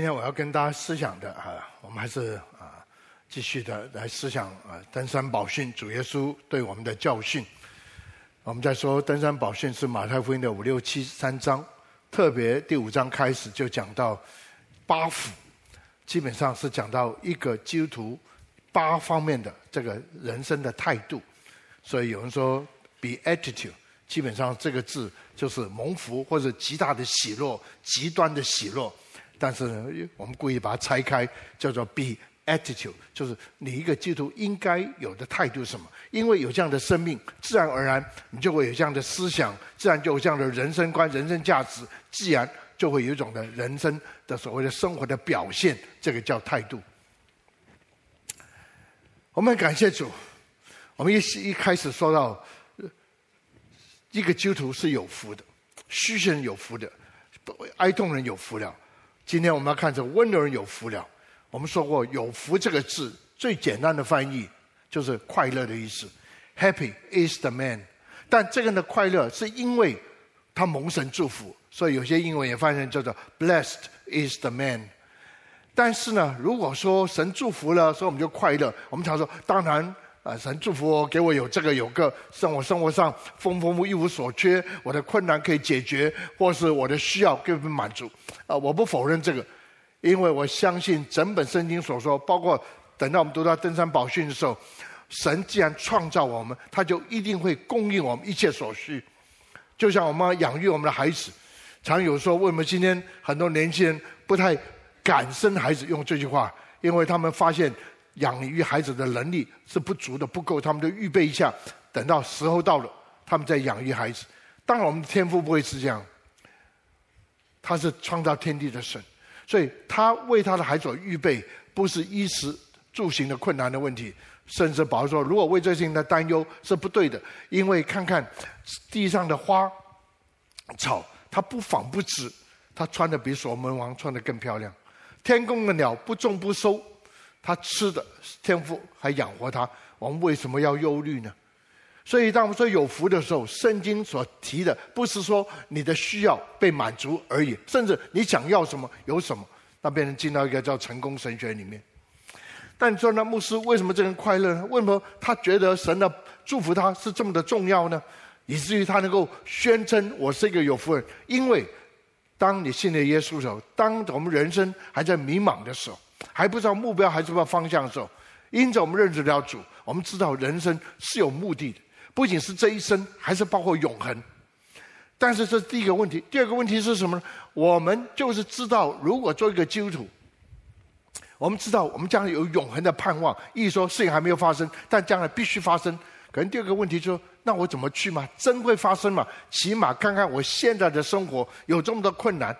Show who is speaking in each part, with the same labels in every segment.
Speaker 1: 今天我要跟大家思想的啊，我们还是啊继续的来思想啊登山宝训，主耶稣对我们的教训。我们在说登山宝训是马太福音的五六七三章，特别第五章开始就讲到八福，基本上是讲到一个基督徒八方面的这个人生的态度。所以有人说 beatitude，基本上这个字就是蒙福或者极大的喜乐、极端的喜乐。但是呢，我们故意把它拆开，叫做 “be attitude”，就是你一个基督徒应该有的态度是什么？因为有这样的生命，自然而然你就会有这样的思想，自然就有这样的人生观、人生价值，自然就会有一种的人生的所谓的生活的表现，这个叫态度。我们感谢主，我们一一开始说到，一个基督徒是有福的，虚心人有福的，哀痛人有福了。今天我们要看这温柔人有福了。我们说过“有福”这个字最简单的翻译就是快乐的意思，“Happy is the man”。但这个人的快乐是因为他蒙神祝福，所以有些英文也翻译成叫做 “Blessed is the man”。但是呢，如果说神祝福了，所以我们就快乐。我们常说，当然。神祝福我，给我有这个有个，让我生活上丰丰一无所缺，我的困难可以解决，或是我的需要可以被满足。啊，我不否认这个，因为我相信整本圣经所说，包括等到我们读到登山宝训的时候，神既然创造我们，他就一定会供应我们一切所需。就像我们养育我们的孩子，常有说，为什么今天很多年轻人不太敢生孩子？用这句话，因为他们发现。养育孩子的能力是不足的，不够，他们就预备一下，等到时候到了，他们再养育孩子。当然，我们的天父不会是这样，他是创造天地的神，所以他为他的孩子所预备，不是衣食住行的困难的问题，甚至保罗说，如果为这些人的担忧是不对的，因为看看地上的花草，它不纺不织，它穿的比所门王穿的更漂亮，天空的鸟不种不收。他吃的天赋还养活他，我们为什么要忧虑呢？所以当我们说有福的时候，圣经所提的不是说你的需要被满足而已，甚至你想要什么有什么，那变成进到一个叫成功神学里面。但你说那牧师为什么这人快乐呢？为什么他觉得神的祝福他是这么的重要呢？以至于他能够宣称我是一个有福人？因为当你信了耶稣的时候，当我们人生还在迷茫的时候。还不知道目标，还是不知道方向的时候，因着我们认识了主，我们知道人生是有目的的，不仅是这一生，还是包括永恒。但是这是第一个问题，第二个问题是什么呢？我们就是知道，如果做一个基督徒，我们知道我们将来有永恒的盼望。意思说事情还没有发生，但将来必须发生。可能第二个问题就是说，那我怎么去嘛？真会发生嘛？起码看看我现在的生活有这么多困难，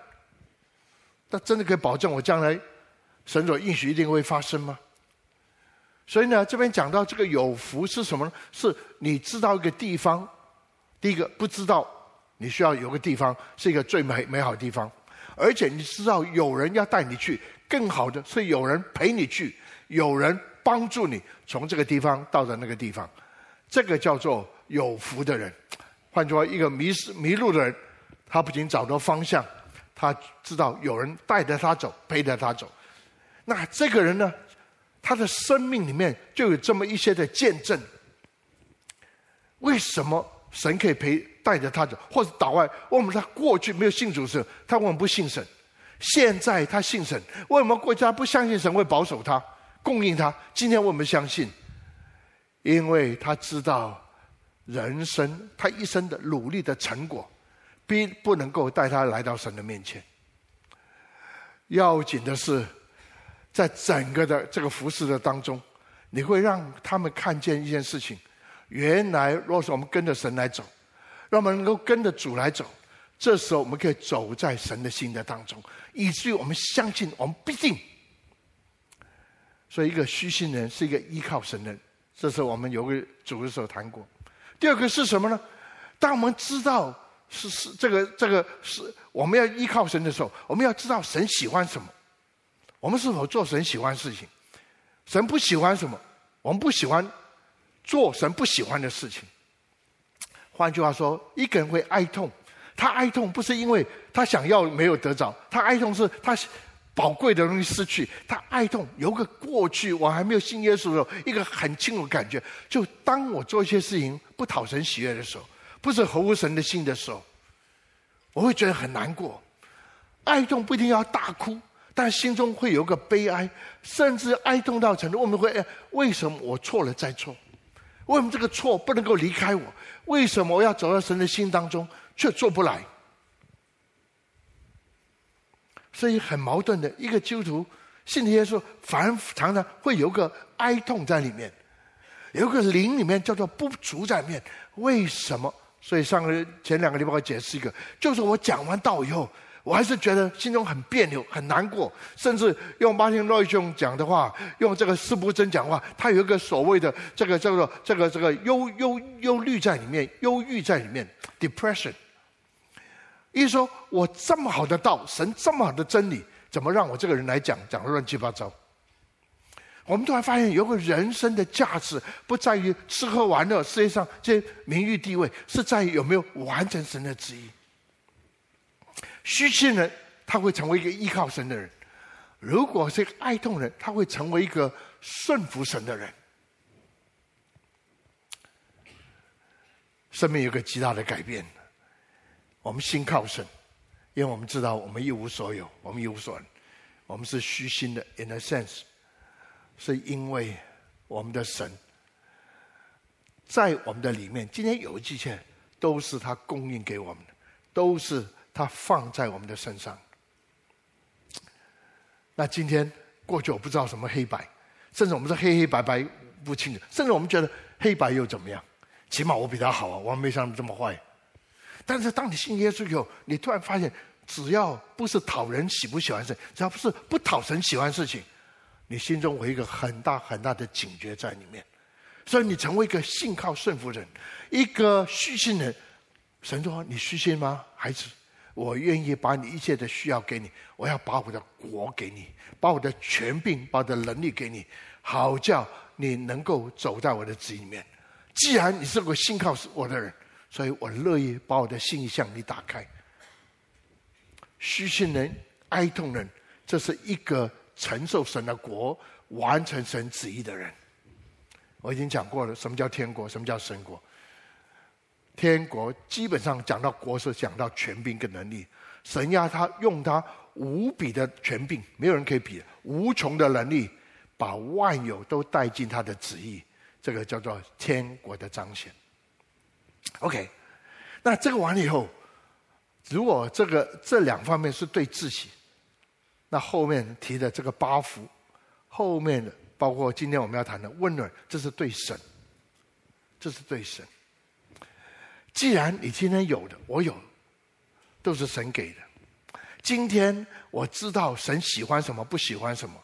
Speaker 1: 那真的可以保证我将来？神所应许一定会发生吗？所以呢，这边讲到这个有福是什么呢？是你知道一个地方，第一个不知道你需要有个地方是一个最美美好地方，而且你知道有人要带你去更好的，是有人陪你去，有人帮助你从这个地方到的那个地方，这个叫做有福的人。换句话，一个迷失迷路的人，他不仅找到方向，他知道有人带着他走，陪着他走。那这个人呢，他的生命里面就有这么一些的见证。为什么神可以陪带着他走，或者岛外？为什么他过去没有信主时，他为什么不信神？现在他信神，为什么过去他不相信神会保守他、供应他？今天我们相信？因为他知道人生他一生的努力的成果，并不能够带他来到神的面前。要紧的是。在整个的这个服侍的当中，你会让他们看见一件事情：原来，若是我们跟着神来走，让我们能够跟着主来走，这时候我们可以走在神的心的当中，以至于我们相信我们必定。所以，一个虚心人是一个依靠神人。这是我们有个主的时候谈过。第二个是什么呢？当我们知道是是这个这个是我们要依靠神的时候，我们要知道神喜欢什么。我们是否做神喜欢事情？神不喜欢什么？我们不喜欢做神不喜欢的事情。换句话说，一个人会哀痛，他哀痛不是因为他想要没有得着，他哀痛是他宝贵的东西失去，他哀痛。有个过去我还没有信耶稣的时候，一个很清楚的感觉，就当我做一些事情不讨神喜悦的时候，不是合乎神的心的时候，我会觉得很难过。哀痛不一定要大哭，但心中会有个悲哀，甚至哀痛到程度，我们会：为什么我错了再错？为什么这个错不能够离开我？为什么我要走到神的心当中却做不来？所以很矛盾的一个基督徒信耶稣，反而常常会有个哀痛在里面，有个灵里面叫做不足在面。为什么？所以上个前两个礼拜我解释一个，就是我讲完道以后，我还是觉得心中很别扭、很难过，甚至用马丁路易兄讲的话，用这个司布真讲话，他有一个所谓的这个叫做这个这个忧忧忧虑在里面，忧郁在里面，depression。一说，我这么好的道，神这么好的真理，怎么让我这个人来讲讲的乱七八糟？我们突然发现，有个人生的价值不在于吃喝玩乐，世界上这些名誉地位，是在于有没有完成神的旨意。虚心人他会成为一个依靠神的人；如果是一个哀痛人，他会成为一个顺服神的人。生命有个极大的改变。我们心靠神，因为我们知道我们一无所有，我们一无所能，我们是虚心的。In a sense，是因为我们的神在我们的里面，今天有一切都是他供应给我们的，都是他放在我们的身上。那今天过去我不知道什么黑白，甚至我们是黑黑白白不清楚，甚至我们觉得黑白又怎么样？起码我比他好啊，我没像他这么坏。但是当你信耶稣以后，你突然发现，只要不是讨人喜不喜欢事，只要不是不讨神喜欢事情，你心中有一个很大很大的警觉在里面。所以你成为一个信靠顺服人，一个虚心人。神说：“你虚心吗，孩子？我愿意把你一切的需要给你，我要把我的国给你，把我的权柄、把我的能力给你，好叫你能够走在我的旨意里面。既然你是个信靠我的人。”所以我乐意把我的心意向你打开。虚心人、哀痛人，这是一个承受神的国、完成神旨意的人。我已经讲过了，什么叫天国？什么叫神国？天国基本上讲到国，是讲到权柄跟能力。神要他用他无比的权柄，没有人可以比，无穷的能力，把万有都带进他的旨意。这个叫做天国的彰显。OK，那这个完了以后，如果这个这两方面是对自己，那后面提的这个八福，后面的包括今天我们要谈的温暖，这是对神，这是对神。既然你今天有的，我有，都是神给的。今天我知道神喜欢什么，不喜欢什么，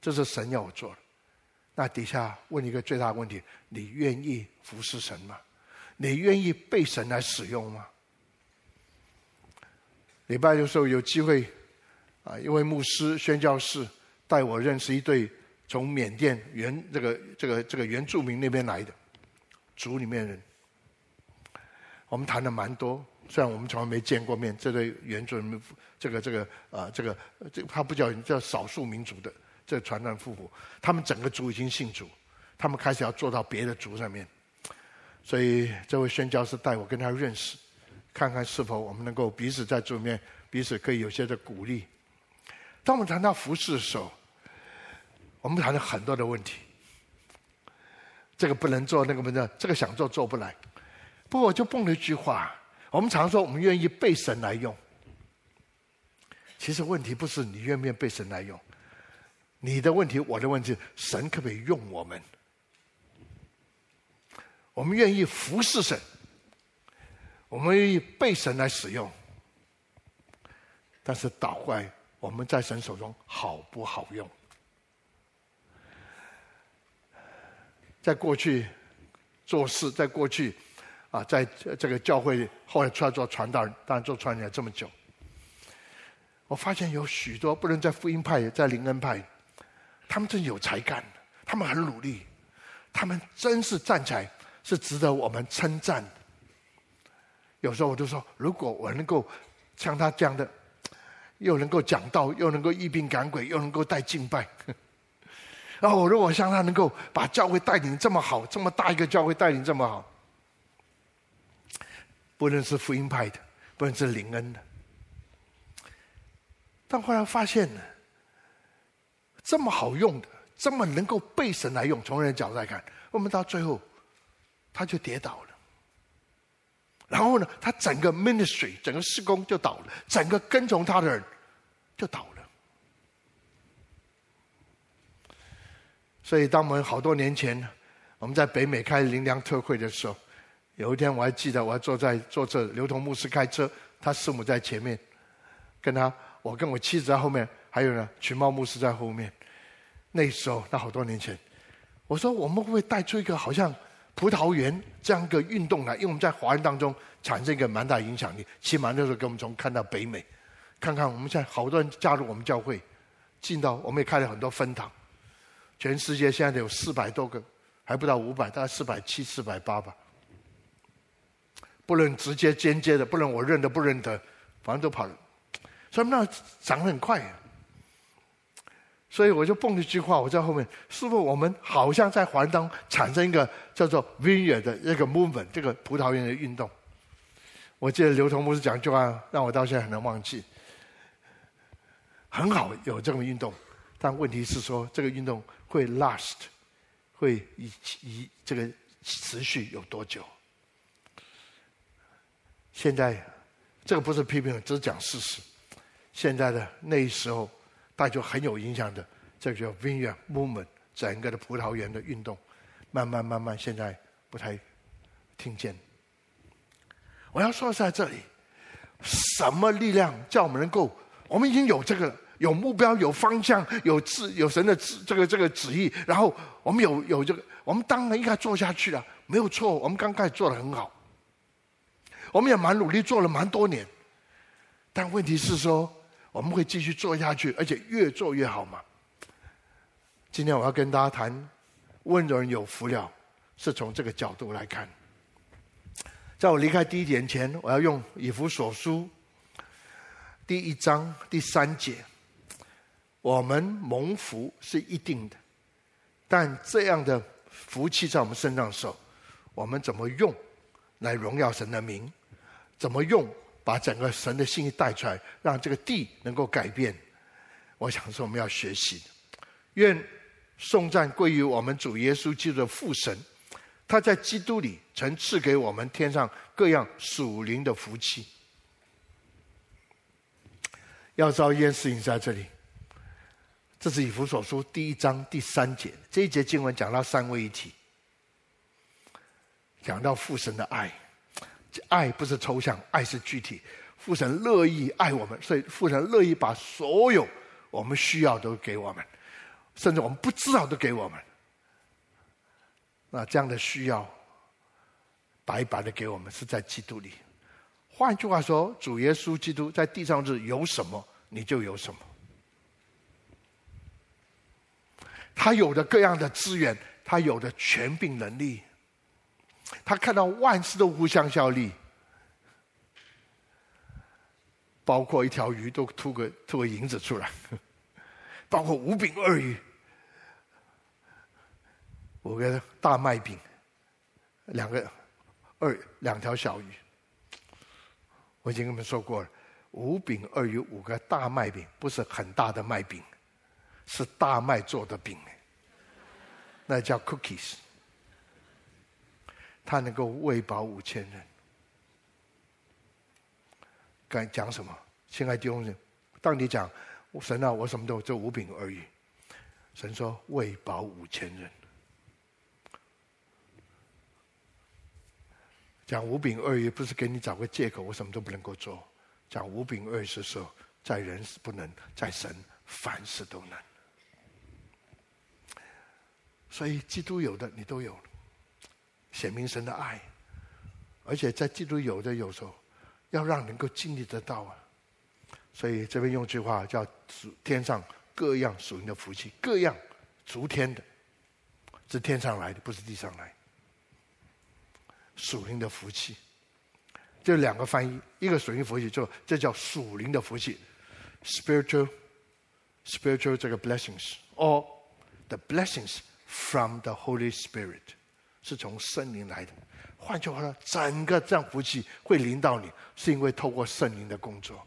Speaker 1: 这是神要我做的。那底下问一个最大的问题：你愿意服侍神吗？你愿意被神来使用吗？礼拜六时候有机会，啊，一位牧师宣教士带我认识一对从缅甸原这个这个这个原住民那边来的族里面人，我们谈了蛮多，虽然我们从来没见过面。这对原住民这个这个啊这个这他不叫叫少数民族的这传传父母，他们整个族已经信主，他们开始要做到别的族上面。所以这位宣教师带我跟他认识，看看是否我们能够彼此在主里面，彼此可以有些的鼓励。当我们谈到服饰的时候，我们谈了很多的问题。这个不能做，那个不能，这个想做做不来。不我就蹦了一句话：我们常说我们愿意被神来用。其实问题不是你愿不愿意被神来用，你的问题，我的问题，神可不可以用我们？我们愿意服侍神，我们愿意被神来使用，但是倒怪我们在神手中好不好用？在过去做事，在过去啊，在这个教会后来出来做传道人，当然做传道人这么久，我发现有许多不能在福音派，在灵恩派，他们真有才干，他们很努力，他们真是站起来。是值得我们称赞。有时候我就说，如果我能够像他这样的，又能够讲道，又能够医病赶鬼，又能够带敬拜。然后我，如果像他能够把教会带领这么好，这么大一个教会带领这么好，不论是福音派的，不论是灵恩的，但后来发现呢，这么好用的，这么能够被神来用，从人的角度来看，我们到最后他就跌倒了。然后呢，他整个 ministry，整个施工就倒了，整个跟从他的人就倒了。所以，当我们好多年前我们在北美开灵粮特会的时候，有一天我还记得，我还坐在坐这，刘同牧师开车，他师母在前面，跟他，我跟我妻子在后面，还有呢，群茂牧师在后面。那时候，那好多年前，我说我们会不会带出一个好像葡萄园这样一个运动来？因为我们在华人当中产生一个蛮大影响力。起码那时候跟我们从看到北美，看看我们现在好多人加入我们教会，进到我们也开了很多分堂。全世界现在有四百多个，还不到五百，大概四百七、四百八吧。不论直接、间接的，不论我认得不认得，反正都跑了。所以那长得很快。所以我就蹦一句话，我在后面，师傅，我们好像在环当产生一个叫做 Vineyard 的一个 movement，这个葡萄园的运动。我记得刘同牧师讲一句话，让我到现在很难忘记。很好，有这种运动，但问题是说这个运动。会 last，会以以这个持续有多久？现在这个不是批评，只是讲事实。现在的那时候，大家就很有影响的，这个叫 v i n y a Movement，整个的葡萄园的运动，慢慢慢慢，现在不太听见。我要说在这里，什么力量叫我们能够？我们已经有这个。有目标，有方向，有旨，有神的旨，这个这个旨意。然后我们有有这个，我们当然应该做下去了，没有错。我们刚开始做的很好，我们也蛮努力，做了蛮多年。但问题是说，我们会继续做下去，而且越做越好嘛。今天我要跟大家谈，温柔有福了，是从这个角度来看。在我离开第一点前，我要用以弗所书第一章第三节。我们蒙福是一定的，但这样的福气在我们身上的时候，我们怎么用来荣耀神的名？怎么用把整个神的心意带出来，让这个地能够改变？我想说，我们要学习。愿颂赞归于我们主耶稣基督的父神，他在基督里曾赐给我们天上各样属灵的福气。要知道一件事情在这里。这是以弗所书第一章第三节，这一节经文讲到三位一体，讲到父神的爱，爱不是抽象，爱是具体。父神乐意爱我们，所以父神乐意把所有我们需要都给我们，甚至我们不知道都给我们。那这样的需要，白白的给我们，是在基督里。换句话说，主耶稣基督在地上是有什么，你就有什么。他有的各样的资源，他有的权柄能力，他看到万事都互相效力，包括一条鱼都吐个吐个银子出来，包括五饼二鱼，五个大麦饼，两个二两条小鱼。我已经跟你们说过了，五饼二鱼五个大麦饼，不是很大的麦饼。是大麦做的饼，那叫 cookies。他能够喂饱五千人。该讲什么？亲爱的弟兄们，当你讲神啊，我什么都做五饼二鱼。神说喂饱五千人。讲五饼二鱼不是给你找个借口，我什么都不能够做。讲五饼二鱼是说，在人是不能，在神凡事都能。所以，基督有的你都有了，显明神的爱，而且在基督有的有时候，要让能够经历得到啊。所以这边用句话叫“天上各样属灵的福气”，各样属天的，是天上来的，不是地上来。属灵的福气，这两个翻译，一个属灵福气就这叫属灵的福气，spiritual spiritual 这个 blessings or the blessings from the Holy Spirit 是从圣灵来的。换句话说，整个这样福气会临到你，是因为透过圣灵的工作。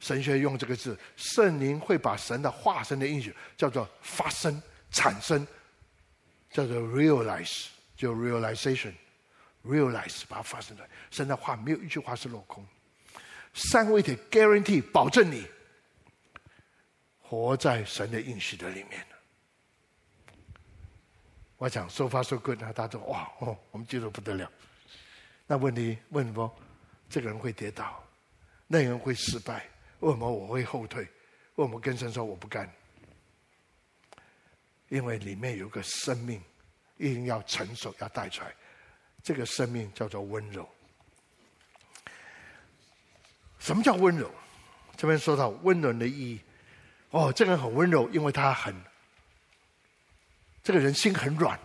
Speaker 1: 神学用这个字，圣灵会把神的化身的应许叫做发生、产生，叫做 realize，就 realization，realize 把它发生出来。神的话没有一句话是落空。三位的 guarantee 保证你活在神的应许的里面。我讲 so far so good，那大家说哇哦，我们记住不得了。那问题问什么？这个人会跌倒，那个人会失败，为什么我会后退？为什么跟神说我不干？因为里面有个生命，一定要成熟，要带出来。这个生命叫做温柔。什么叫温柔？这边说到温柔的意义。哦，这个人很温柔，因为他很。这个人心很软，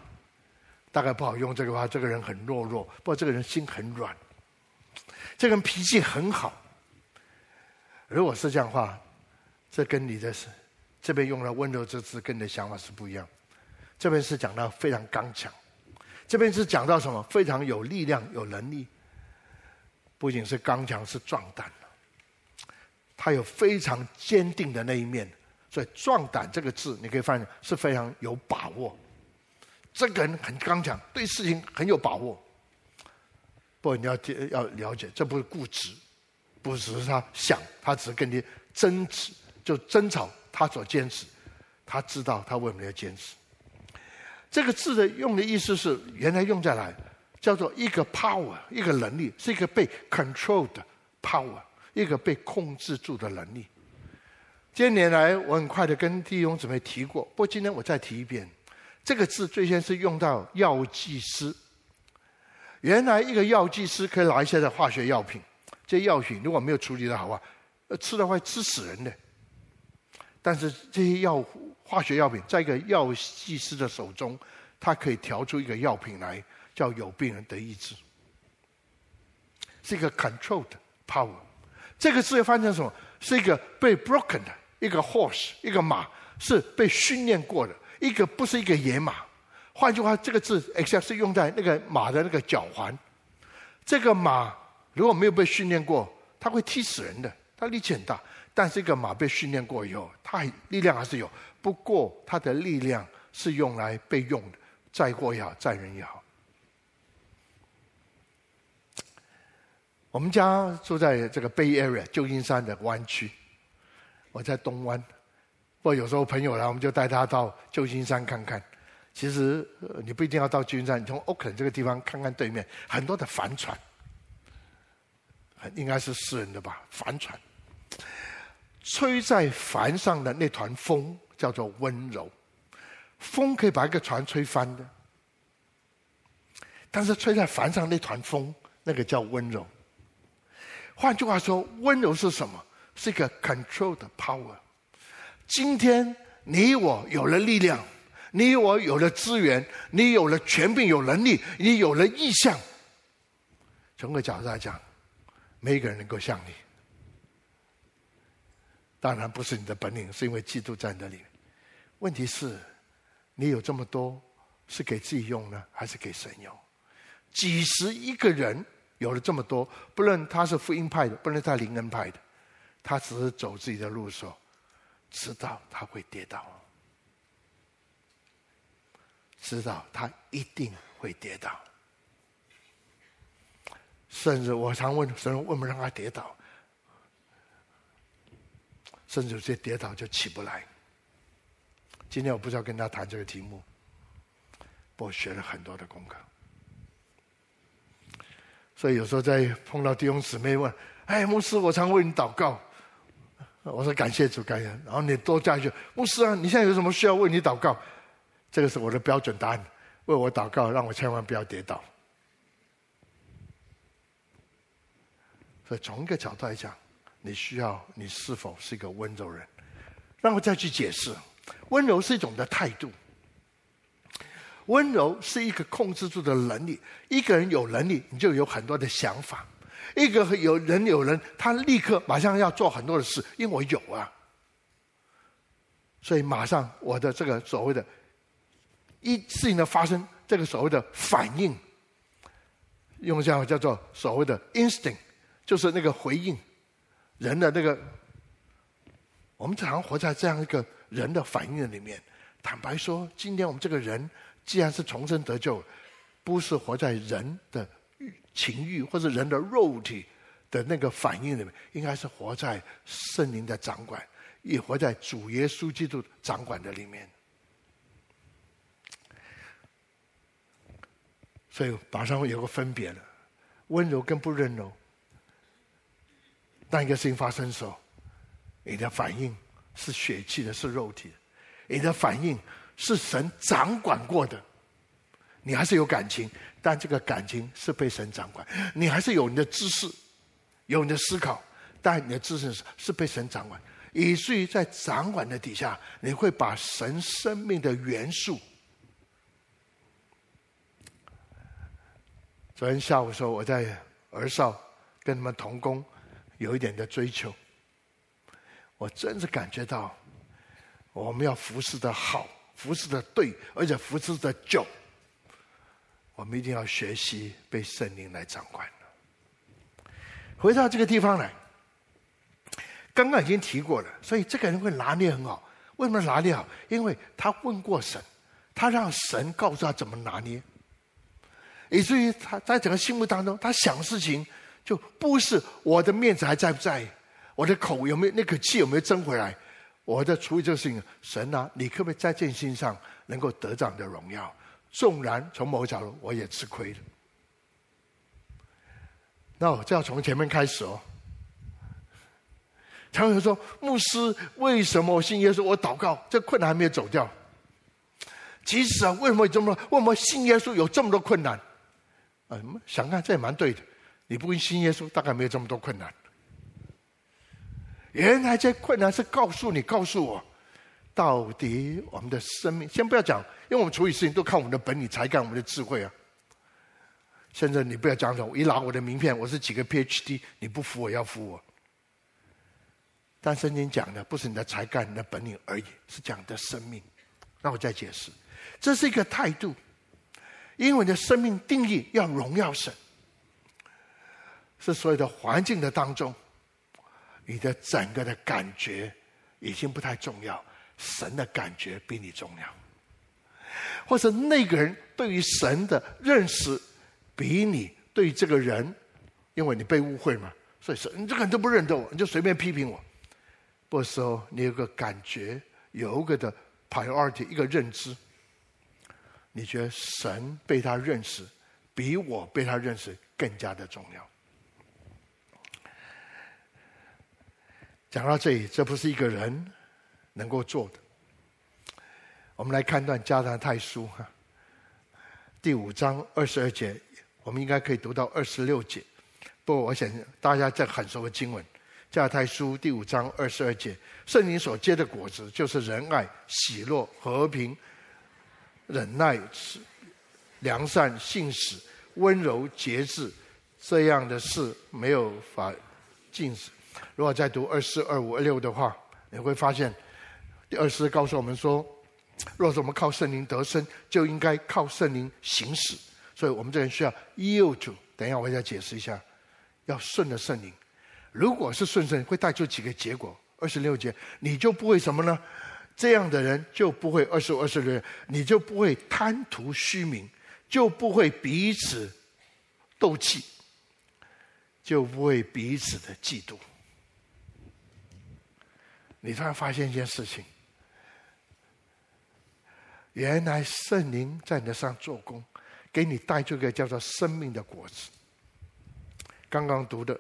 Speaker 1: 大概不好用这个话。这个人很懦弱，不过这个人心很软。这个人脾气很好。如果是这样的话，这跟你的这边用了温柔这字，跟你的想法是不一样。这边是讲到非常刚强，这边是讲到什么？非常有力量、有能力。不仅是刚强，是壮胆。他有非常坚定的那一面。所以“壮胆”这个字，你可以发现是非常有把握。这个人很刚强，对事情很有把握。不你要要了解，这不是固执，不只是他想，他只是跟你争执，就争吵。他所坚持，他知道他为什么要坚持。这个字的用的意思是，原来用在哪里？叫做一个 power，一个能力，是一个被 controlled power，一个被控制住的能力。这年来，我很快的跟弟兄姊妹提过，不过今天我再提一遍，这个字最先是用到药剂师。原来一个药剂师可以拿一些的化学药品，这些药品如果没有处理的好啊，吃了会吃死人的。但是这些药物化学药品在一个药剂师的手中，他可以调出一个药品来，叫有病人得医治，是一个 controlled power。这个字又翻成什么？是一个被 broken 的。一个 horse，一个马是被训练过的，一个不是一个野马。换句话，这个字 except 是用在那个马的那个脚环。这个马如果没有被训练过，它会踢死人的。它力气很大，但是一个马被训练过以后，它力量还是有。不过它的力量是用来被用的，载货也好，载人也好。我们家住在这个 Bay Area 旧金山的湾区。我在东湾，不过有时候朋友来，我们就带他到旧金山看看。其实你不一定要到旧金山，你从 Oakland 这个地方看看对面很多的帆船，应该是私人的吧？帆船吹在帆上的那团风叫做温柔，风可以把一个船吹翻的，但是吹在帆上那团风，那个叫温柔。换句话说，温柔是什么？是一个 control 的 power。今天你我有了力量，你我有了资源，你有了权柄、有能力，你有了意向。从个角度来讲，没一个人能够像你。当然不是你的本领，是因为基督在那里。问题是，你有这么多，是给自己用呢，还是给神用？几十一个人有了这么多，不论他是福音派的，不论他灵恩派的。他只是走自己的路的时候，知道他会跌倒，知道他一定会跌倒。甚至我常问神：为什么让他跌倒？甚至有些跌倒就起不来。今天我不知道跟他谈这个题目，我学了很多的功课。所以有时候在碰到弟兄姊妹问：“哎，牧师，我常为你祷告。”我说感谢主，感谢。然后你多加一句，牧师啊，你现在有什么需要为你祷告？这个是我的标准答案，为我祷告，让我千万不要跌倒。所以从一个角度来讲，你需要你是否是一个温柔人？让我再去解释，温柔是一种的态度，温柔是一个控制住的能力。一个人有能力，你就有很多的想法。一个有人有人，他立刻马上要做很多的事，因为我有啊，所以马上我的这个所谓的，一事情的发生，这个所谓的反应，用这样叫做所谓的 instinct，就是那个回应，人的那个，我们常活在这样一个人的反应里面。坦白说，今天我们这个人既然是重生得救，不是活在人的情欲或者人的肉体的那个反应里面，应该是活在圣灵的掌管，也活在主耶稣基督掌管的里面。所以马上会有个分别了，温柔跟不温柔。当一个事情发生的时候，你的反应是血气的，是肉体。你的反应是神掌管过的，你还是有感情，但这个感情是被神掌管。你还是有你的知识，有你的思考，但你的知识是被神掌管，以至于在掌管的底下，你会把神生命的元素。昨天下午的时候，我在儿少跟他们同工，有一点的追求，我真是感觉到。我们要服侍的好，服侍的对，而且服侍的久。我们一定要学习被圣灵来掌管。回到这个地方来，刚刚已经提过了，所以这个人会拿捏很好。为什么拿捏好？因为他问过神，他让神告诉他怎么拿捏，以至于他在整个心目当中，他想事情就不是我的面子还在不在，我的口有没有那口气有没有争回来。我在处理这个事情，神啊，你可不可以在这件事情上能够得到你的荣耀？纵然从某个角度我也吃亏了，那我就要从前面开始哦。常有人说，牧师，为什么我信耶稣？我祷告，这困难还没有走掉。其实啊，为什么这么多？为什么信耶稣有这么多困难？啊，想看这也蛮对的。你不信耶稣，大概没有这么多困难。原来这困难是告诉你，告诉我，到底我们的生命。先不要讲，因为我们处理事情都看我们的本领、才干、我们的智慧啊。现在你不要讲什么，我一拿我的名片，我是几个 PhD，你不服我要服我。但圣经讲的不是你的才干、你的本领而已，是讲的生命。那我再解释，这是一个态度，因为你的生命定义要荣耀神，是所有的环境的当中。你的整个的感觉已经不太重要，神的感觉比你重要，或者那个人对于神的认识比你对这个人，因为你被误会嘛，所以说你这个人都不认得我，你就随便批评我。不时候你有个感觉，有一个的 priority，一个认知，你觉得神被他认识比我被他认识更加的重要。讲到这里，这不是一个人能够做的。我们来看段加拉太书哈，第五章二十二节，我们应该可以读到二十六节。不，我想大家这很熟的经文，加拉太书第五章二十二节，圣灵所结的果子就是仁爱、喜乐、和平、忍耐、良善、信实、温柔、节制，这样的事没有法禁止。如果再读二四、二五、二六的话，你会发现，第二十告诉我们说，若是我们靠圣灵得生，就应该靠圣灵行使。所以我们这人需要 yield to。等一下，我再解释一下，要顺着圣灵。如果是顺圣，会带出几个结果。二十六节，你就不会什么呢？这样的人就不会二十五、二十六，你就不会贪图虚名，就不会彼此斗气，就不会彼此的嫉妒。你突然发现一件事情，原来圣灵在你的上做工，给你带出一个叫做生命的果子。刚刚读的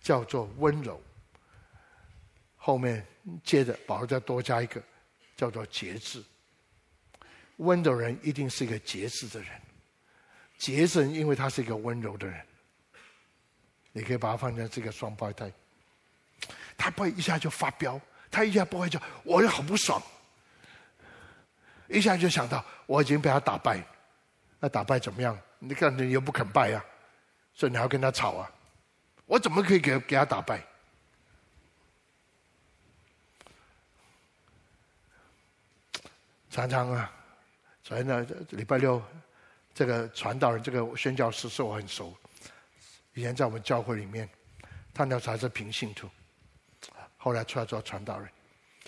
Speaker 1: 叫做温柔，后面接着保罗再多加一个叫做节制。温柔人一定是一个节制的人，节制人因为他是一个温柔的人，你可以把它放在这个双胞胎，他不会一下就发飙。他一下不会叫，我也很不爽。一下就想到我已经被他打败，那打败怎么样？你看你又不肯败啊，所以你还要跟他吵啊。我怎么可以给给他打败？常常啊，所以呢，礼拜六这个传道人，这个宣教师是我很熟，以前在我们教会里面，他那时候还是平信徒，后来出来做传道人，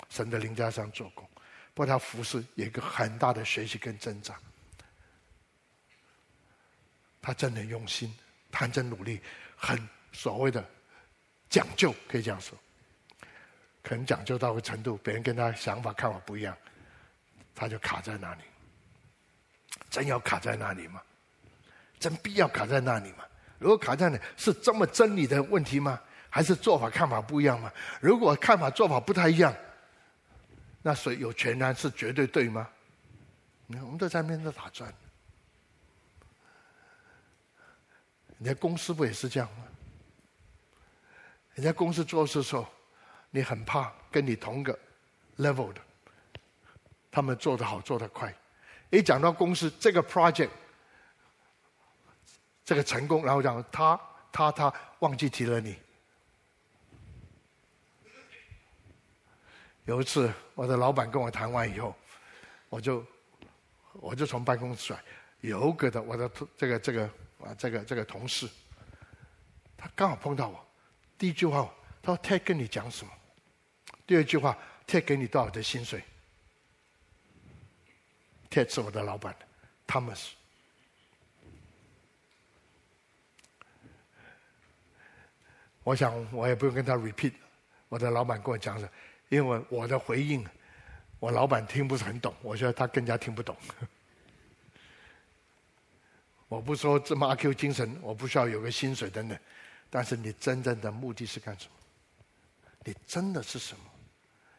Speaker 1: 神的灵在上做工，不过他服侍有一个很大的学习跟增长，他真的用心，他真努力，很所谓的讲究，可以这样说，可能讲究到个程度，别人跟他想法看法不一样。他就卡在那里，真要卡在那里吗？真必要卡在那里吗？如果卡在那里，是这么真理的问题吗？还是做法看法不一样吗？如果看法做法不太一样，那谁有权然是绝对对吗？你看，我们都在那边打转。你在公司不也是这样吗？你在公司做事的时候，你很怕跟你同个 level 的。他们做得好，做得快。一讲到公司这个 project，这个成功，然后讲他他他忘记提了你。有一次，我的老板跟我谈完以后，我就我就从办公室出来，有个的我的这个这个啊这个这个同事，他刚好碰到我，第一句话他说：“Ted 跟你讲什么？”第二句话：“Ted 给你多少的薪水？”Ted 是我的老板，Thomas。我想我也不用跟他 repeat，我的老板跟我讲的，因为我的回应，我老板听不是很懂，我觉得他更加听不懂。我不说这么阿 Q 精神，我不需要有个薪水等等，但是你真正的目的是干什么？你真的是什么？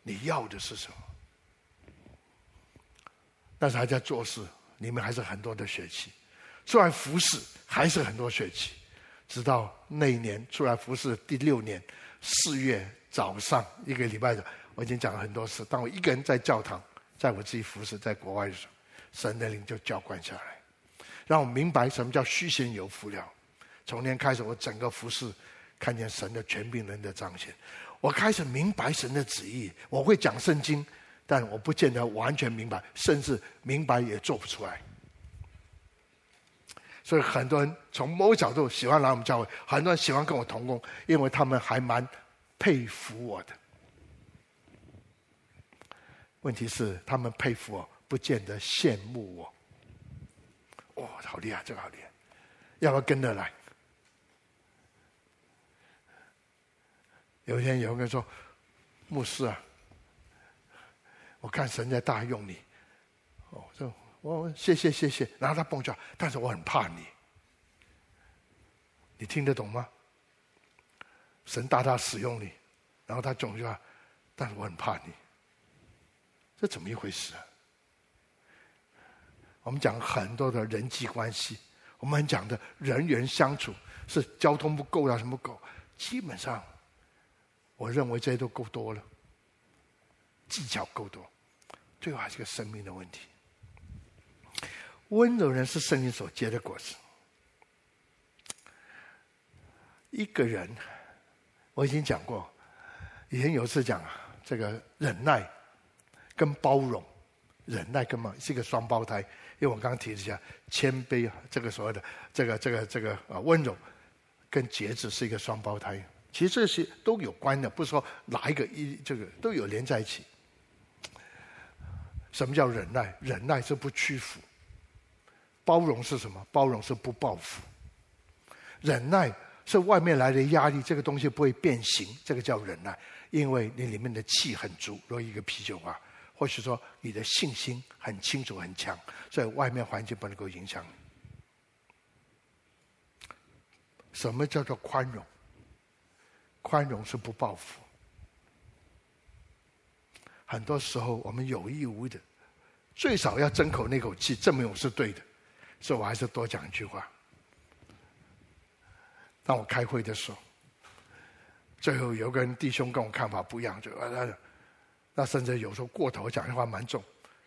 Speaker 1: 你要的是什么？但是还在做事，里面还是很多的血气。出来服侍还是很多血气。直到那一年出来服侍第六年四月早上一个礼拜的，我已经讲了很多次。当我一个人在教堂，在我自己服侍在国外的时候，神的灵就浇灌下来，让我明白什么叫虚心有福了。从那天开始，我整个服侍看见神的全柄人的彰显，我开始明白神的旨意。我会讲圣经。但我不见得完全明白，甚至明白也做不出来。所以很多人从某角度喜欢来我们教会，很多人喜欢跟我同工，因为他们还蛮佩服我的。问题是，他们佩服我，不见得羡慕我。哦，好厉害，这个好厉害，要不要跟着来？有一天有个人说：“牧师啊。”我看神在大用你，哦，这我谢谢谢谢，然后他蹦出，但是我很怕你，你听得懂吗？神大大使用你，然后他总说，但是我很怕你，这怎么一回事啊？我们讲很多的人际关系，我们讲的人员相处是交通不够啊，什么不够？基本上，我认为这些都够多了，技巧够多。最后还是个生命的问题。温柔人是圣灵所结的果子。一个人，我已经讲过，以前有一次讲这个忍耐跟包容，忍耐跟嘛是一个双胞胎。因为我刚刚提了一下谦卑，这个所谓的这个这个这个啊温柔跟节制是一个双胞胎。其实这些都有关的，不是说哪一个一这个都有连在一起。什么叫忍耐？忍耐是不屈服。包容是什么？包容是不报复。忍耐是外面来的压力，这个东西不会变形，这个叫忍耐。因为你里面的气很足，如一个啤酒花，或许说你的信心很清楚很强，所以外面环境不能够影响你。什么叫做宽容？宽容是不报复。很多时候，我们有意无意的，最少要争口那口气，证明我是对的。所以我还是多讲一句话。当我开会的时候，最后有个人弟兄跟我看法不一样，就那那甚至有时候过头讲的话蛮重，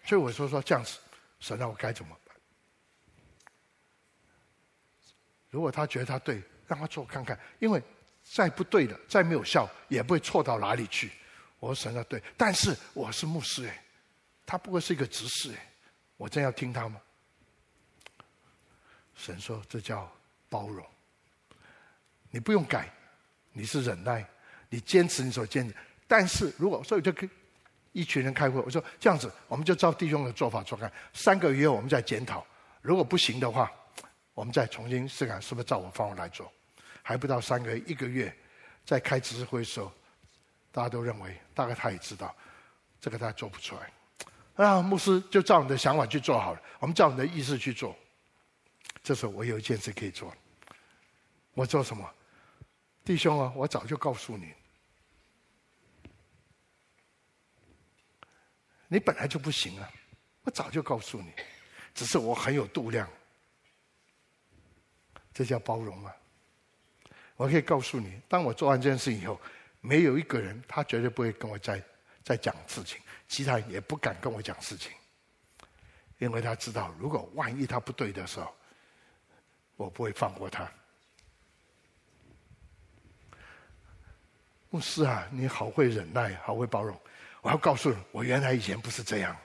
Speaker 1: 所以我说说这样子，神让我该怎么办？如果他觉得他对，让他做看看，因为再不对的，再没有效，也不会错到哪里去。我说神啊对，但是我是牧师哎，他不过是一个执事哎，我真要听他吗？神说这叫包容，你不用改，你是忍耐，你坚持你所坚持。但是如果所以就跟一群人开会，我说这样子，我们就照弟兄的做法做看，三个月我们再检讨，如果不行的话，我们再重新试看是不是照我方法来做。还不到三个月，一个月，在开执事会的时候。大家都认为，大概他也知道，这个他做不出来。啊，牧师就照你的想法去做好了，我们照你的意思去做。这时候我有一件事可以做，我做什么？弟兄啊，我早就告诉你，你本来就不行啊，我早就告诉你，只是我很有度量，这叫包容啊。我可以告诉你，当我做完这件事以后。没有一个人，他绝对不会跟我再再讲事情，其他人也不敢跟我讲事情，因为他知道，如果万一他不对的时候，我不会放过他。牧师啊，你好会忍耐，好会包容。我要告诉你，我原来以前不是这样。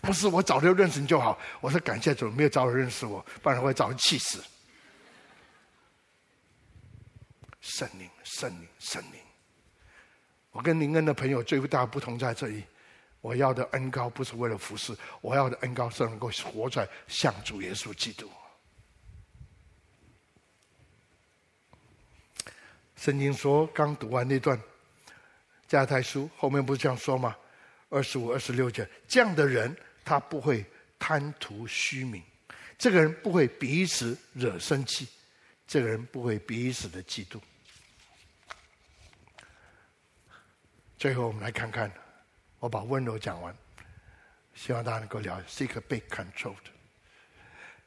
Speaker 1: 不是，我早就认识你就好。我说感谢主，没有早点认识我，不然我会早就气死。圣灵，圣灵，圣灵！我跟林恩的朋友最大的不同在这里，我要的恩高不是为了服侍，我要的恩高是能够活出来，像主耶稣基督。圣经说，刚读完那段加太书，后面不是这样说吗？二十五、二十六节，这样的人他不会贪图虚名，这个人不会彼此惹生气，这个人不会彼此的嫉妒。最后，我们来看看，我把温柔讲完，希望大家能够了解，是一个被 controlled。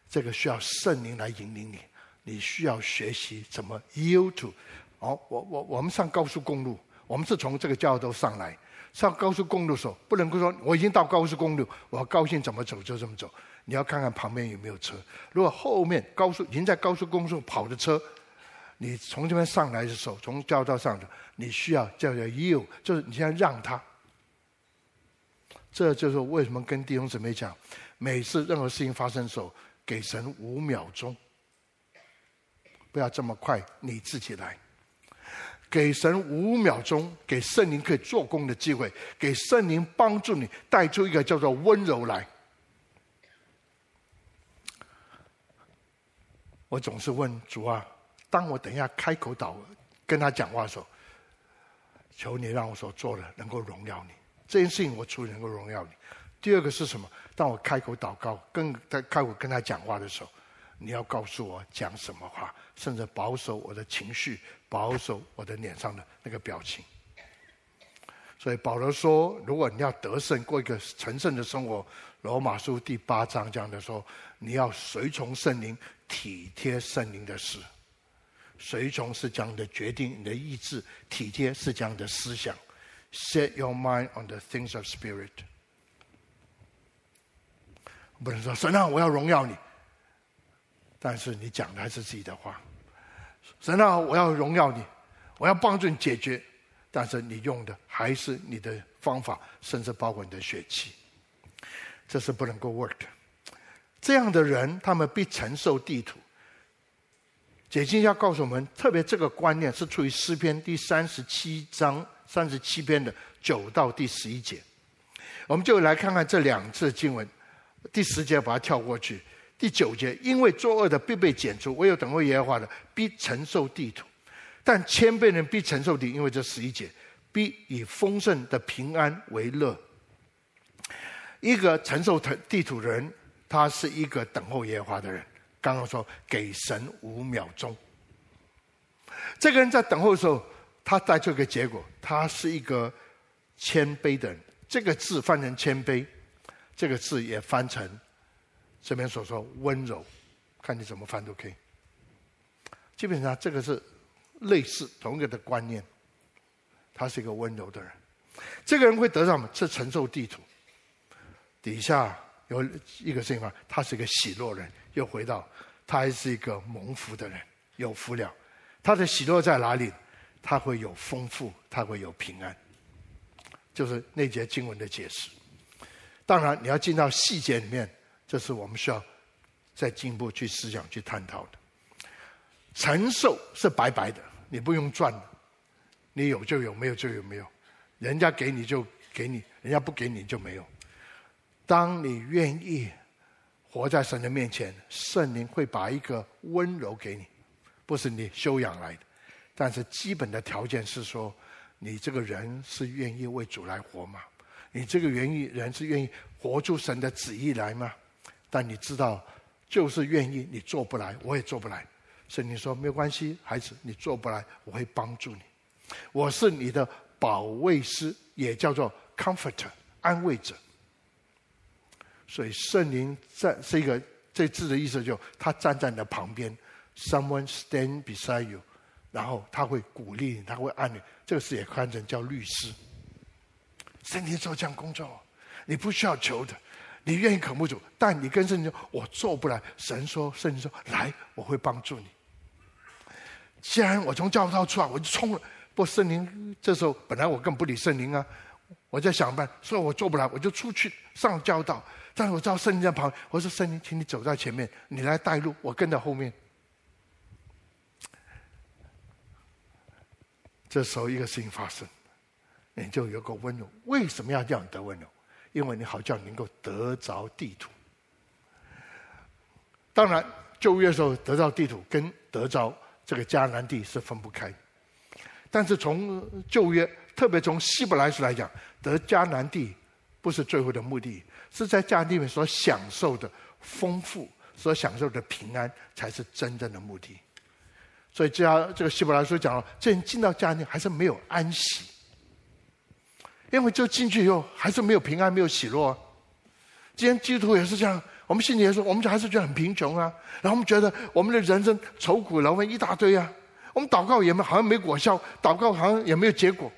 Speaker 1: 这个需要圣灵来引领你，你需要学习怎么 yield to。哦，我我我们上高速公路，我们是从这个交道上来，上高速公路的时候，不能够说我已经到高速公路，我高兴怎么走就这么走。你要看看旁边有没有车，如果后面高速已经在高速公路跑的车。你从这边上来的时候，从交道上的，你需要叫做 you，就是你现在让他。这就是为什么跟弟兄姊妹讲，每次任何事情发生的时候，给神五秒钟，不要这么快，你自己来。给神五秒钟，给圣灵可以做工的机会，给圣灵帮助你带出一个叫做温柔来。我总是问主啊。当我等一下开口祷跟他讲话的时候，求你让我所做的能够荣耀你。这件事情我除了能够荣耀你。第二个是什么？当我开口祷告，跟他开口跟他讲话的时候，你要告诉我讲什么话，甚至保守我的情绪，保守我的脸上的那个表情。所以保罗说，如果你要得胜，过一个成圣的生活，罗马书第八章讲的说，你要随从圣灵，体贴圣灵的事。随从是讲的决定，你的意志；体贴是讲的思想。Set your mind on the things of spirit。不能说神啊，我要荣耀你，但是你讲的还是自己的话。神啊，我要荣耀你，我要帮助你解决，但是你用的还是你的方法，甚至包括你的血气，这是不能够 work 的。这样的人，他们必承受地土。解经要告诉我们，特别这个观念是出于诗篇第三十七章三十七篇的九到第十一节。我们就来看看这两次经文。第十节把它跳过去。第九节，因为作恶的必被剪除，唯有等候耶和华的必承受地土。但谦卑人必承受地，因为这十一节必以丰盛的平安为乐。一个承受地土的人，他是一个等候耶和华的人。刚刚说给神五秒钟，这个人在等候的时候，他带出一个结果，他是一个谦卑的人。这个字翻成谦卑，这个字也翻成这边所说温柔，看你怎么翻都可以。基本上这个是类似同一个的观念，他是一个温柔的人。这个人会得到什么？是承受地图。底下有一个地方，他是一个喜乐人。又回到，他还是一个蒙福的人，有福了。他的喜乐在哪里？他会有丰富，他会有平安。就是那节经文的解释。当然，你要进到细节里面，这是我们需要再进一步去思想、去探讨的。承受是白白的，你不用赚的，你有就有，没有就有没有。人家给你就给你，人家不给你就没有。当你愿意活在神的面前，圣灵会把一个温柔给你，不是你修养来的，但是基本的条件是说。你这个人是愿意为主来活吗？你这个愿意人是愿意活出神的旨意来吗？但你知道，就是愿意，你做不来，我也做不来。所以你说没有关系，孩子，你做不来，我会帮助你。我是你的保卫师，也叫做 comforter，安慰者。所以圣灵在是一个这字的意思就，他站在你的旁边，someone stand beside you。然后他会鼓励你，他会爱你。这个事也看成叫律师。圣灵做这样工作，你不需要求的，你愿意渴慕主，但你跟圣灵说：“我做不来。”神说：“圣灵说，来，我会帮助你。”既然我从教导出来，我就冲了。不，圣灵这时候本来我更不理圣灵啊，我在想办法，说我做不来，我就出去上教导。但是我知道圣灵在旁边，我说：“圣灵，请你走在前面，你来带路，我跟在后面。”这时候，一个事情发生，你就有个温柔。为什么要这样得温柔？因为你好像能够得着地土。当然，旧约的时候得到地土，跟得着这个迦南地是分不开。但是从旧约，特别从希伯来书来讲，得迦南地不是最后的目的，是在迦南地里面所享受的丰富、所享受的平安，才是真正的目的。所以，这样这个希伯来书讲了，这人进到家里还是没有安息，因为就进去以后还是没有平安，没有喜乐。今天基督徒也是这样，我们心里也说，我们就还是觉得很贫穷啊。然后我们觉得我们的人生愁苦劳烦一大堆啊。我们祷告也没好像没果效，祷告好像也没有结果。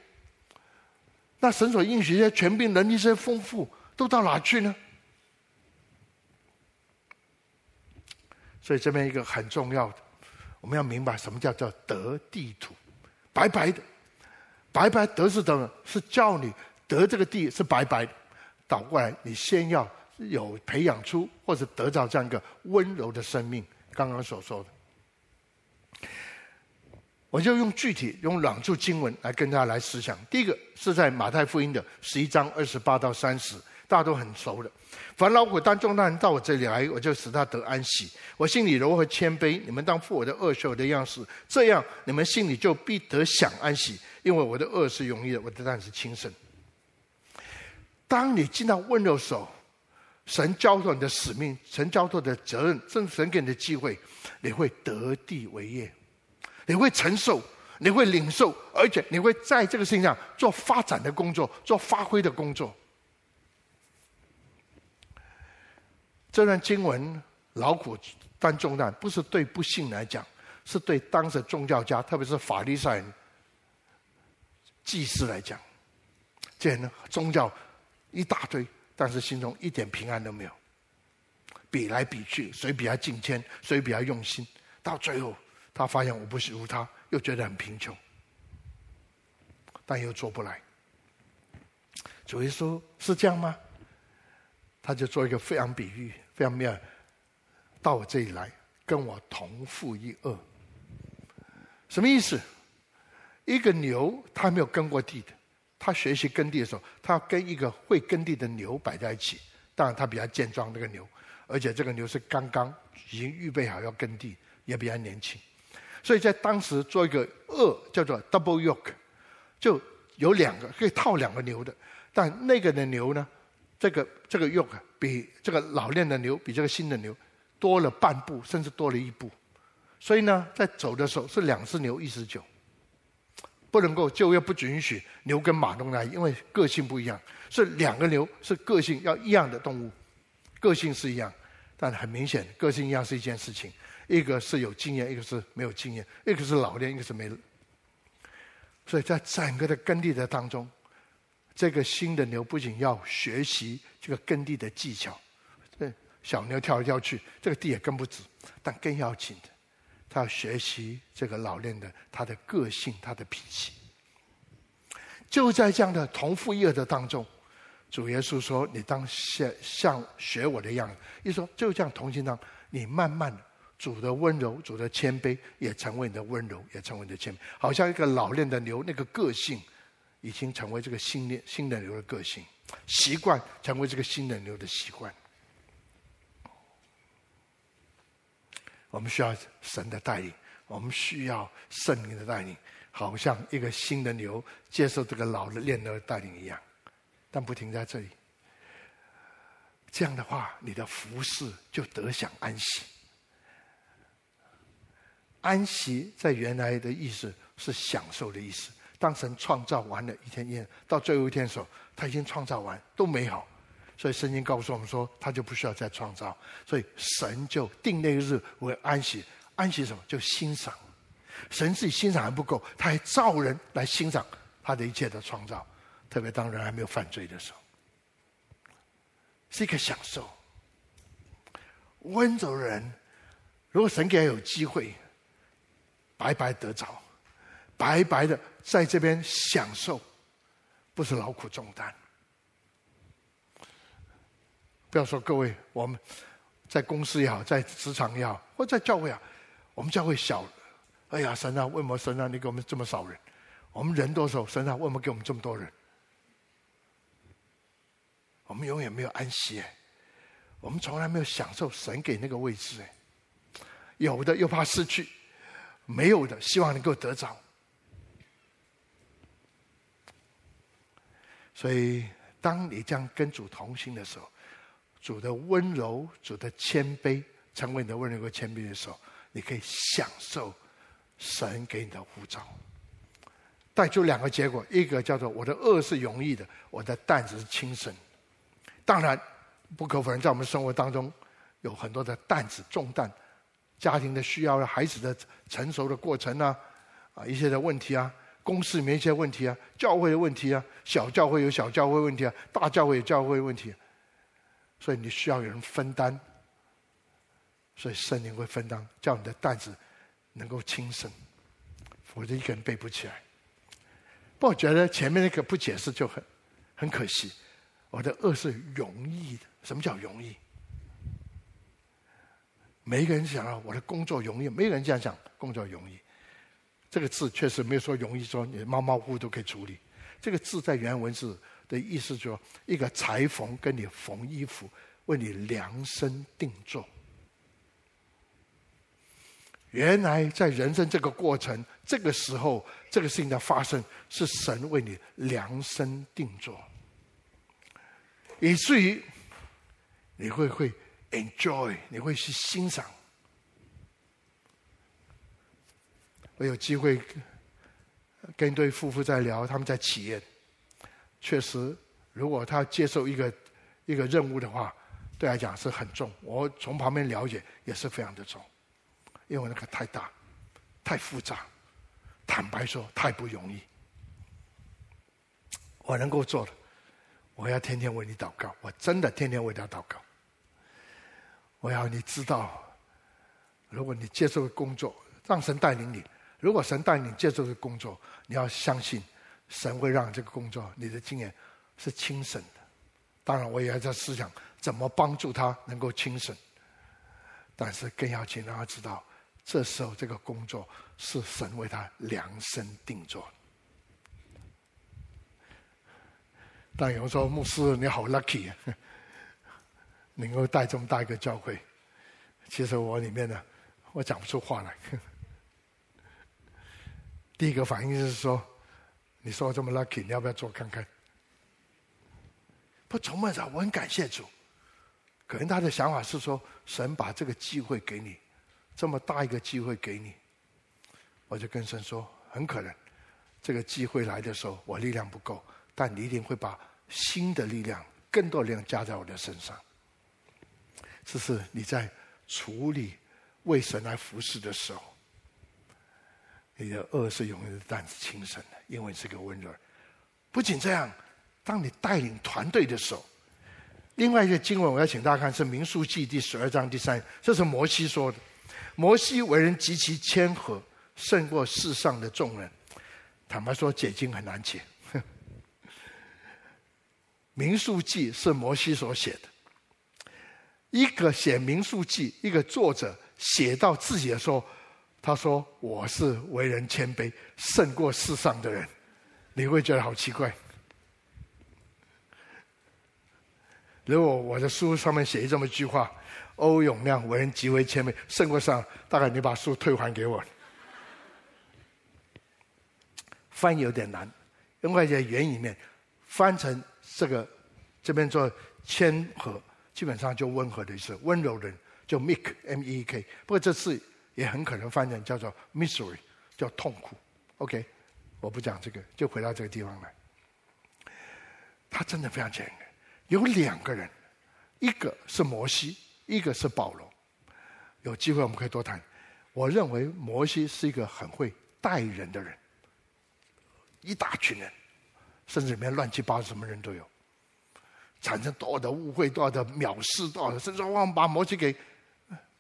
Speaker 1: 那神所应许这些权柄、能力、这些丰富，都到哪去呢？所以这边一个很重要的。我们要明白什么叫做得地土，白白的，白白得是得，是叫你得这个地是白白。倒过来，你先要有培养出或者得到这样一个温柔的生命。刚刚所说的，我就用具体用两处经文来跟大家来思想。第一个是在马太福音的十一章二十八到三十。大家都很熟的，凡劳苦担重担到我这里来，我就使他得安息。我心里柔和谦卑，你们当负我的轭，学我的样式，这样你们心里就必得享安息。因为我的恶是容易的，我的担是轻省。当你进到温柔手，神交托你的使命，神交托的责任，甚至神给你的机会，你会得地为业，你会承受，你会领受，而且你会在这个事情上做发展的工作，做发挥的工作。这段经文劳苦担重担，不是对不信来讲，是对当时宗教家，特别是法利赛人、祭司来讲。这人宗教一大堆，但是心中一点平安都没有。比来比去，谁比较敬虔，谁比较用心，到最后他发现我不如他，又觉得很贫穷，但又做不来。主耶稣是这样吗？他就做一个非常比喻，非常妙，到我这里来，跟我同负一恶。什么意思？一个牛，他没有耕过地的，他学习耕地的时候，他要跟一个会耕地的牛摆在一起。当然，他比较健壮，那个牛，而且这个牛是刚刚已经预备好要耕地，也比较年轻。所以在当时做一个轭，叫做 double yoke，就有两个可以套两个牛的，但那个的牛呢？这个这个 yoke 比这个老练的牛比这个新的牛多了半步，甚至多了一步。所以呢，在走的时候是两只牛一只酒，不能够就业不允许牛跟马弄来，因为个性不一样。是两个牛是个性要一样的动物，个性是一样，但很明显个性一样是一件事情。一个是有经验，一个是没有经验；一个是老练，一个是没。所以在整个的耕地的当中。这个新的牛不仅要学习这个耕地的技巧，对，小牛跳来跳去，这个地也耕不直。但更要紧的，他要学习这个老练的他的个性、他的脾气。就在这样的同父异母的当中，主耶稣说：“你当像像学我的样子。”一说就这样同心当，你慢慢的，主的温柔、主的谦卑也成为你的温柔，也成为你的谦卑。好像一个老练的牛，那个个性已经成为这个新的新的牛的个性，习惯成为这个新的牛的习惯。我们需要神的带领，我们需要圣灵的带领。好像一个新的牛接受这个老的练的带领一样，但不停在这里。这样的话，你的服饰就得享安息。安息在原来的意思是享受的意思。当神创造完了一天一天，到最后一天的时候，他已经创造完都美好，所以圣经告诉我们说，他就不需要再创造。所以神就定那个日为安息。安息什么？就欣赏。神自己欣赏还不够，他还造人来欣赏他的一切的创造，特别当人还没有犯罪的时候，是一个享受。温州人，如果神给他有机会，白白得着，白白的在这边享受，不是劳苦重担。不要说各位，我们在公司也好，在职场也好，或在教会啊，我们教会小。哎呀，神啊，为什么神啊，你给我们这么少人？我们人多少？神啊，为什么给我们这么多人？我们永远没有安息哎，我们从来没有享受神给那个位置哎。有的又怕失去，没有的希望能够得着。所以，当你这样跟主同行的时候，主的温柔、主的谦卑，成为你的温柔和谦卑的时候，你可以享受。神给你的呼召，带出两个结果：一个叫做我的恶是容易的，我的担子是轻省。当然，不可否认，在我们生活当中有很多的担子重担，家庭的需要、孩子的成熟的过程啊，啊一些的问题啊，公司里面一些问题啊，教会的问题啊，小教会有小教会问题啊，大教会有教会问题，所以你需要有人分担，所以圣灵会分担，叫你的担子。能够轻省，否则一个人背不起来。不，我觉得前面那个不解释就很很可惜。我的恶是容易的，什么叫容易？每一个人想啊，我的工作容易，没有人这样讲，工作容易。这个字确实没有说容易，说你马马虎虎都可以处理。这个字在原文是的意思说，一个裁缝跟你缝衣服，为你量身定做。原来在人生这个过程，这个时候，这个事情的发生，是神为你量身定做，以至于你会会 enjoy，你会去欣赏。我有机会跟一对夫妇在聊，他们在企业，确实，如果他接受一个一个任务的话，对来讲是很重。我从旁边了解，也是非常的重。因为那个太大，太复杂，坦白说太不容易。我能够做的，我要天天为你祷告，我真的天天为他祷告。我要你知道，如果你接受工作，让神带领你；如果神带领你接受的工作，你要相信神会让这个工作你的经验是轻省的。当然，我也在思想怎么帮助他能够轻省，但是更要请让他知道。这时候，这个工作是神为他量身定做。但有人说：“牧师，你好 lucky，能够带这么大一个教会。”其实我里面呢，我讲不出话来。第一个反应就是说：“你说我这么 lucky，你要不要做看看？”不，从来讲，我很感谢主。可能他的想法是说，神把这个机会给你。这么大一个机会给你，我就跟神说，很可能这个机会来的时候，我力量不够，但你一定会把新的力量、更多力量加在我的身上。这是你在处理为神来服侍的时候，你的恶是永远的担子轻省的，因为是个温柔。不仅这样，当你带领团队的时候，另外一个经文我要请大家看是《民数记》第十二章第三，这是摩西说的。摩西为人极其谦和，胜过世上的众人。坦白说，解经很难解。民数记是摩西所写的，一个写民数记，一个作者写到自己的时候，他说：“我是为人谦卑，胜过世上的人。”你会觉得好奇怪。如果我的书上面写这么一句话：“欧永亮为人极为谦卑，胜过上”，大概你把书退还给我。翻译有点难，因为在原里面翻成这个这边做谦和，基本上就温和的意思，温柔的人就 meek m e e k。不过这次也很可能翻成叫做 misery，叫痛苦。OK，我不讲这个，就回到这个地方来。他真的非常简单。有两个人，一个是摩西，一个是保罗。有机会我们可以多谈。我认为摩西是一个很会带人的人。一大群人，甚至里面乱七八糟什么人都有，产生多少的误会，多少的藐视，多少的甚至往往把摩西给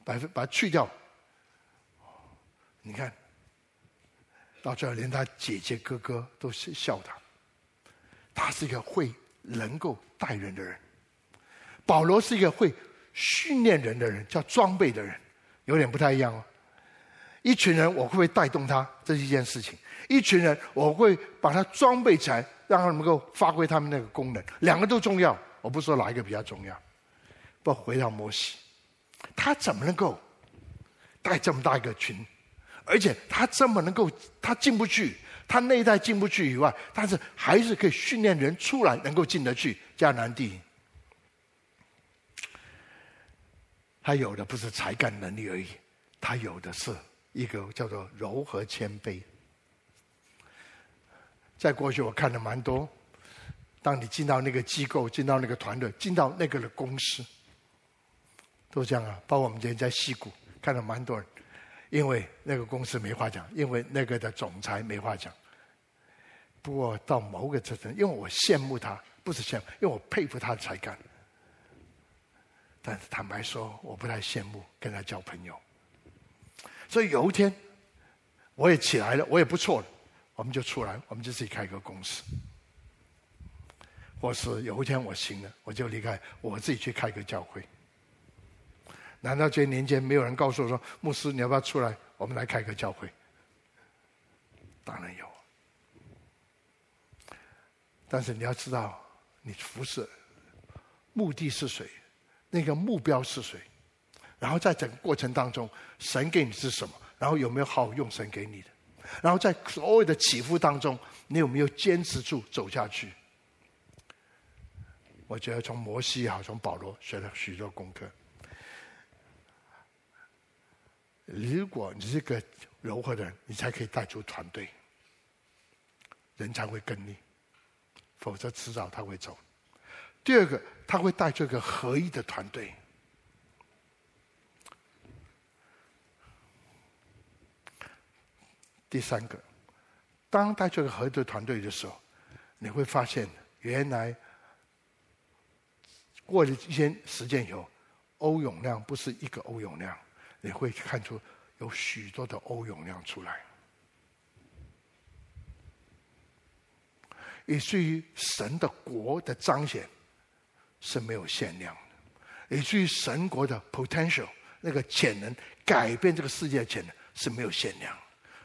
Speaker 1: 百分把它去掉。你看，到最后连他姐姐哥哥都是笑他。他是一个会能够带人的人。保罗是一个会训练人的人，叫装备的人，有点不太一样哦。一群人，我会不会带动他？这是一件事情。一群人，我会把他装备起来，让他能够发挥他们那个功能。两个都重要，我不说哪一个比较重要。不回到摩西，他怎么能够带这么大一个群？而且他这么能够，他进不去，他内在进不去以外，但是还是可以训练人出来，能够进得去迦南地。他有的不是才干能力而已，他有的是一个叫做柔和谦卑。在过去，我看了蛮多。当你进到那个机构，进到那个团队，进到那个的公司，都这样啊。包括我们今天在矽谷看了蛮多人，因为那个公司没话讲，因为那个的总裁没话讲。不过到某个程度，因为我羡慕他，不是羡慕，因为我佩服他的才干。但是坦白说，我不太羡慕跟他交朋友。所以有一天，我也起来了，我也不错了。我们就出来，我们就自己开一个公司，或是有一天我行了，我就离开，我自己去开一个教会。难道这些年间没有人告诉我说，牧师你要不要出来，我们来开个教会？当然有。但是你要知道，你服侍目的是谁，那个目标是谁，然后在整个过程当中，神给你是什么，然后有没有好用神给你的。然后在所有的起伏当中，你有没有坚持住走下去？我觉得从摩西也好，从保罗学了许多功课。如果你是个柔和的人，你才可以带出团队，人才会跟你，否则迟早他会走。第二个，他会带出一个合一的团队。第三个，当带这个合作团队的时候，你会发现，原来过了一些时间以后，欧永亮不是一个欧永亮，你会看出有许多的欧永亮出来，以至于神的国的彰显是没有限量的，以至于神国的 potential 那个潜能，改变这个世界的潜能是没有限量。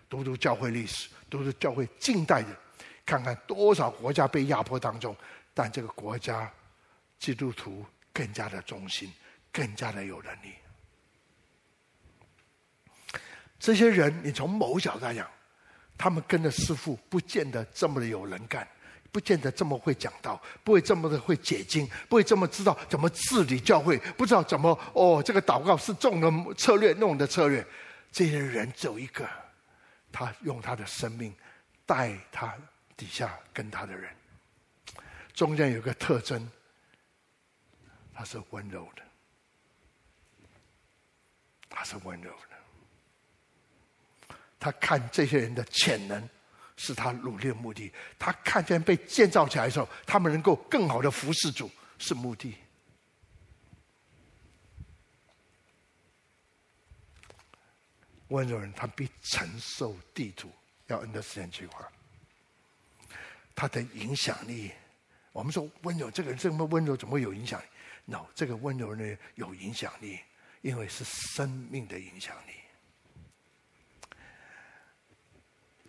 Speaker 1: 读读教会历史，读读教会近代的，看看多少国家被压迫当中，但这个国家基督徒更加的忠心，更加的有能力。这些人，你从某角度来讲，他们跟着师傅不见得这么的有能干，不见得这么会讲道，不会这么的会解经，不会这么知道怎么治理教会，不知道怎么哦，这个祷告是这种的策略，那种的策略。这些人只有一个。他用他的生命带他底下跟他的人，中间有个特征，他是温柔的，他是温柔的。他看这些人的潜能是他努力的目的，他看见被建造起来的时候，他们能够更好的服侍主是目的。温柔人他必承受地主。要 understand 这句话，他的影响力。我们说温柔，这个人这么温柔，怎么会有影响力？No，这个温柔呢有影响力，因为是生命的影响力。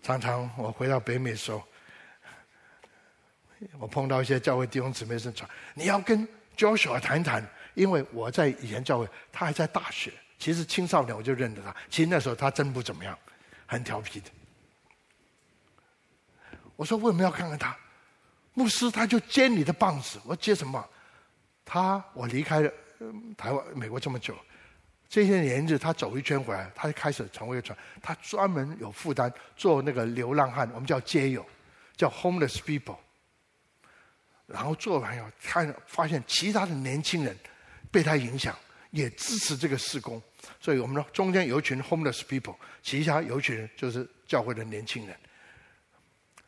Speaker 1: 常常我回到北美的时候，我碰到一些教会弟兄姊妹说：“你要跟 Joshua 谈谈，因为我在以前教会，他还在大学，其实青少年我就认得他。其实那时候他真不怎么样，很调皮的。”我说：“为什么要看看他？牧师他就接你的棒子。我接什么？他我离开了台湾、美国这么久，这些年日他走一圈回来，他就开始成为一个传。他专门有负担做那个流浪汉，我们叫街友，叫 homeless people。然后做完以后，看发现其他的年轻人被他影响，也支持这个事工。所以我们说中间有一群 homeless people，其他有一群人就是教会的年轻人。”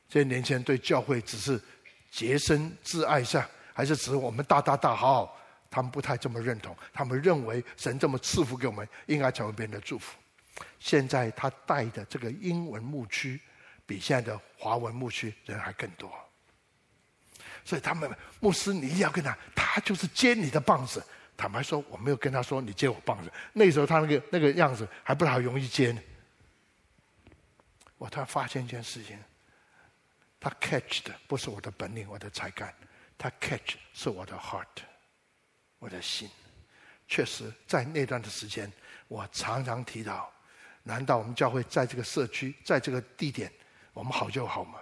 Speaker 1: 这些年轻人对教会只是洁身自爱上，还是只是我们大大大好好？他们不太这么认同。他们认为神这么赐福给我们，应该成为别人的祝福。现在他带的这个英文牧区，比现在的华文牧区人还更多。所以他们牧师，你一定要跟他，他就是接你的棒子。坦白说，我没有跟他说你接我棒子。那时候他那个那个样子还不太容易接呢。我突然发现一件事情。他 catch 的不是我的本领，我的才干，他 catch 是我的 heart，我的心。确实，在那段的时间，我常常提到：难道我们教会在这个社区，在这个地点，我们好就好吗？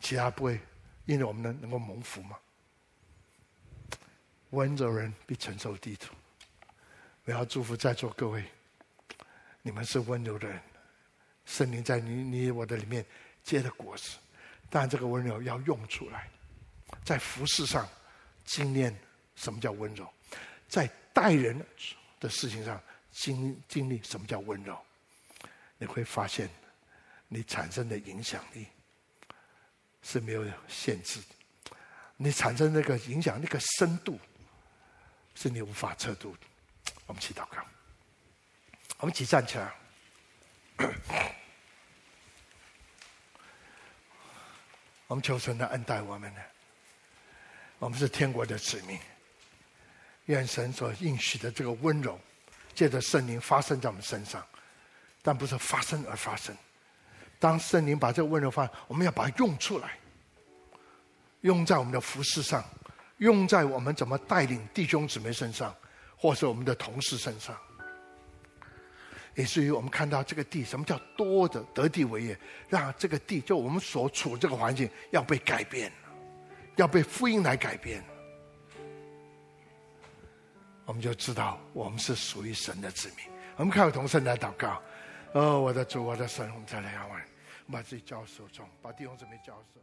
Speaker 1: 其他不会因为我们能能够蒙福吗？温柔人必承受地土。我要祝福在座各位，你们是温柔的人，圣灵在你你我的里面结的果实。但这个温柔要用出来，在服饰上经验什么叫温柔，在待人的事情上经经历什么叫温柔，你会发现，你产生的影响力是没有限制的，你产生那个影响那个深度是你无法测度的。我们一起祷告，我们一起站起来。我们求神的恩待我们呢。我们是天国的子民，愿神所应许的这个温柔，借着圣灵发生在我们身上，但不是发生而发生。当圣灵把这个温柔发，我们要把它用出来，用在我们的服事上，用在我们怎么带领弟兄姊妹身上，或是我们的同事身上。以至于我们看到这个地，什么叫多的得地为业？让这个地，就我们所处这个环境要被改变，要被福音来改变，我们就知道我们是属于神的子民。我们看同声来祷告：哦，我的主，我的神，我们再来仰望，把自己交手中，把弟兄姊妹交手。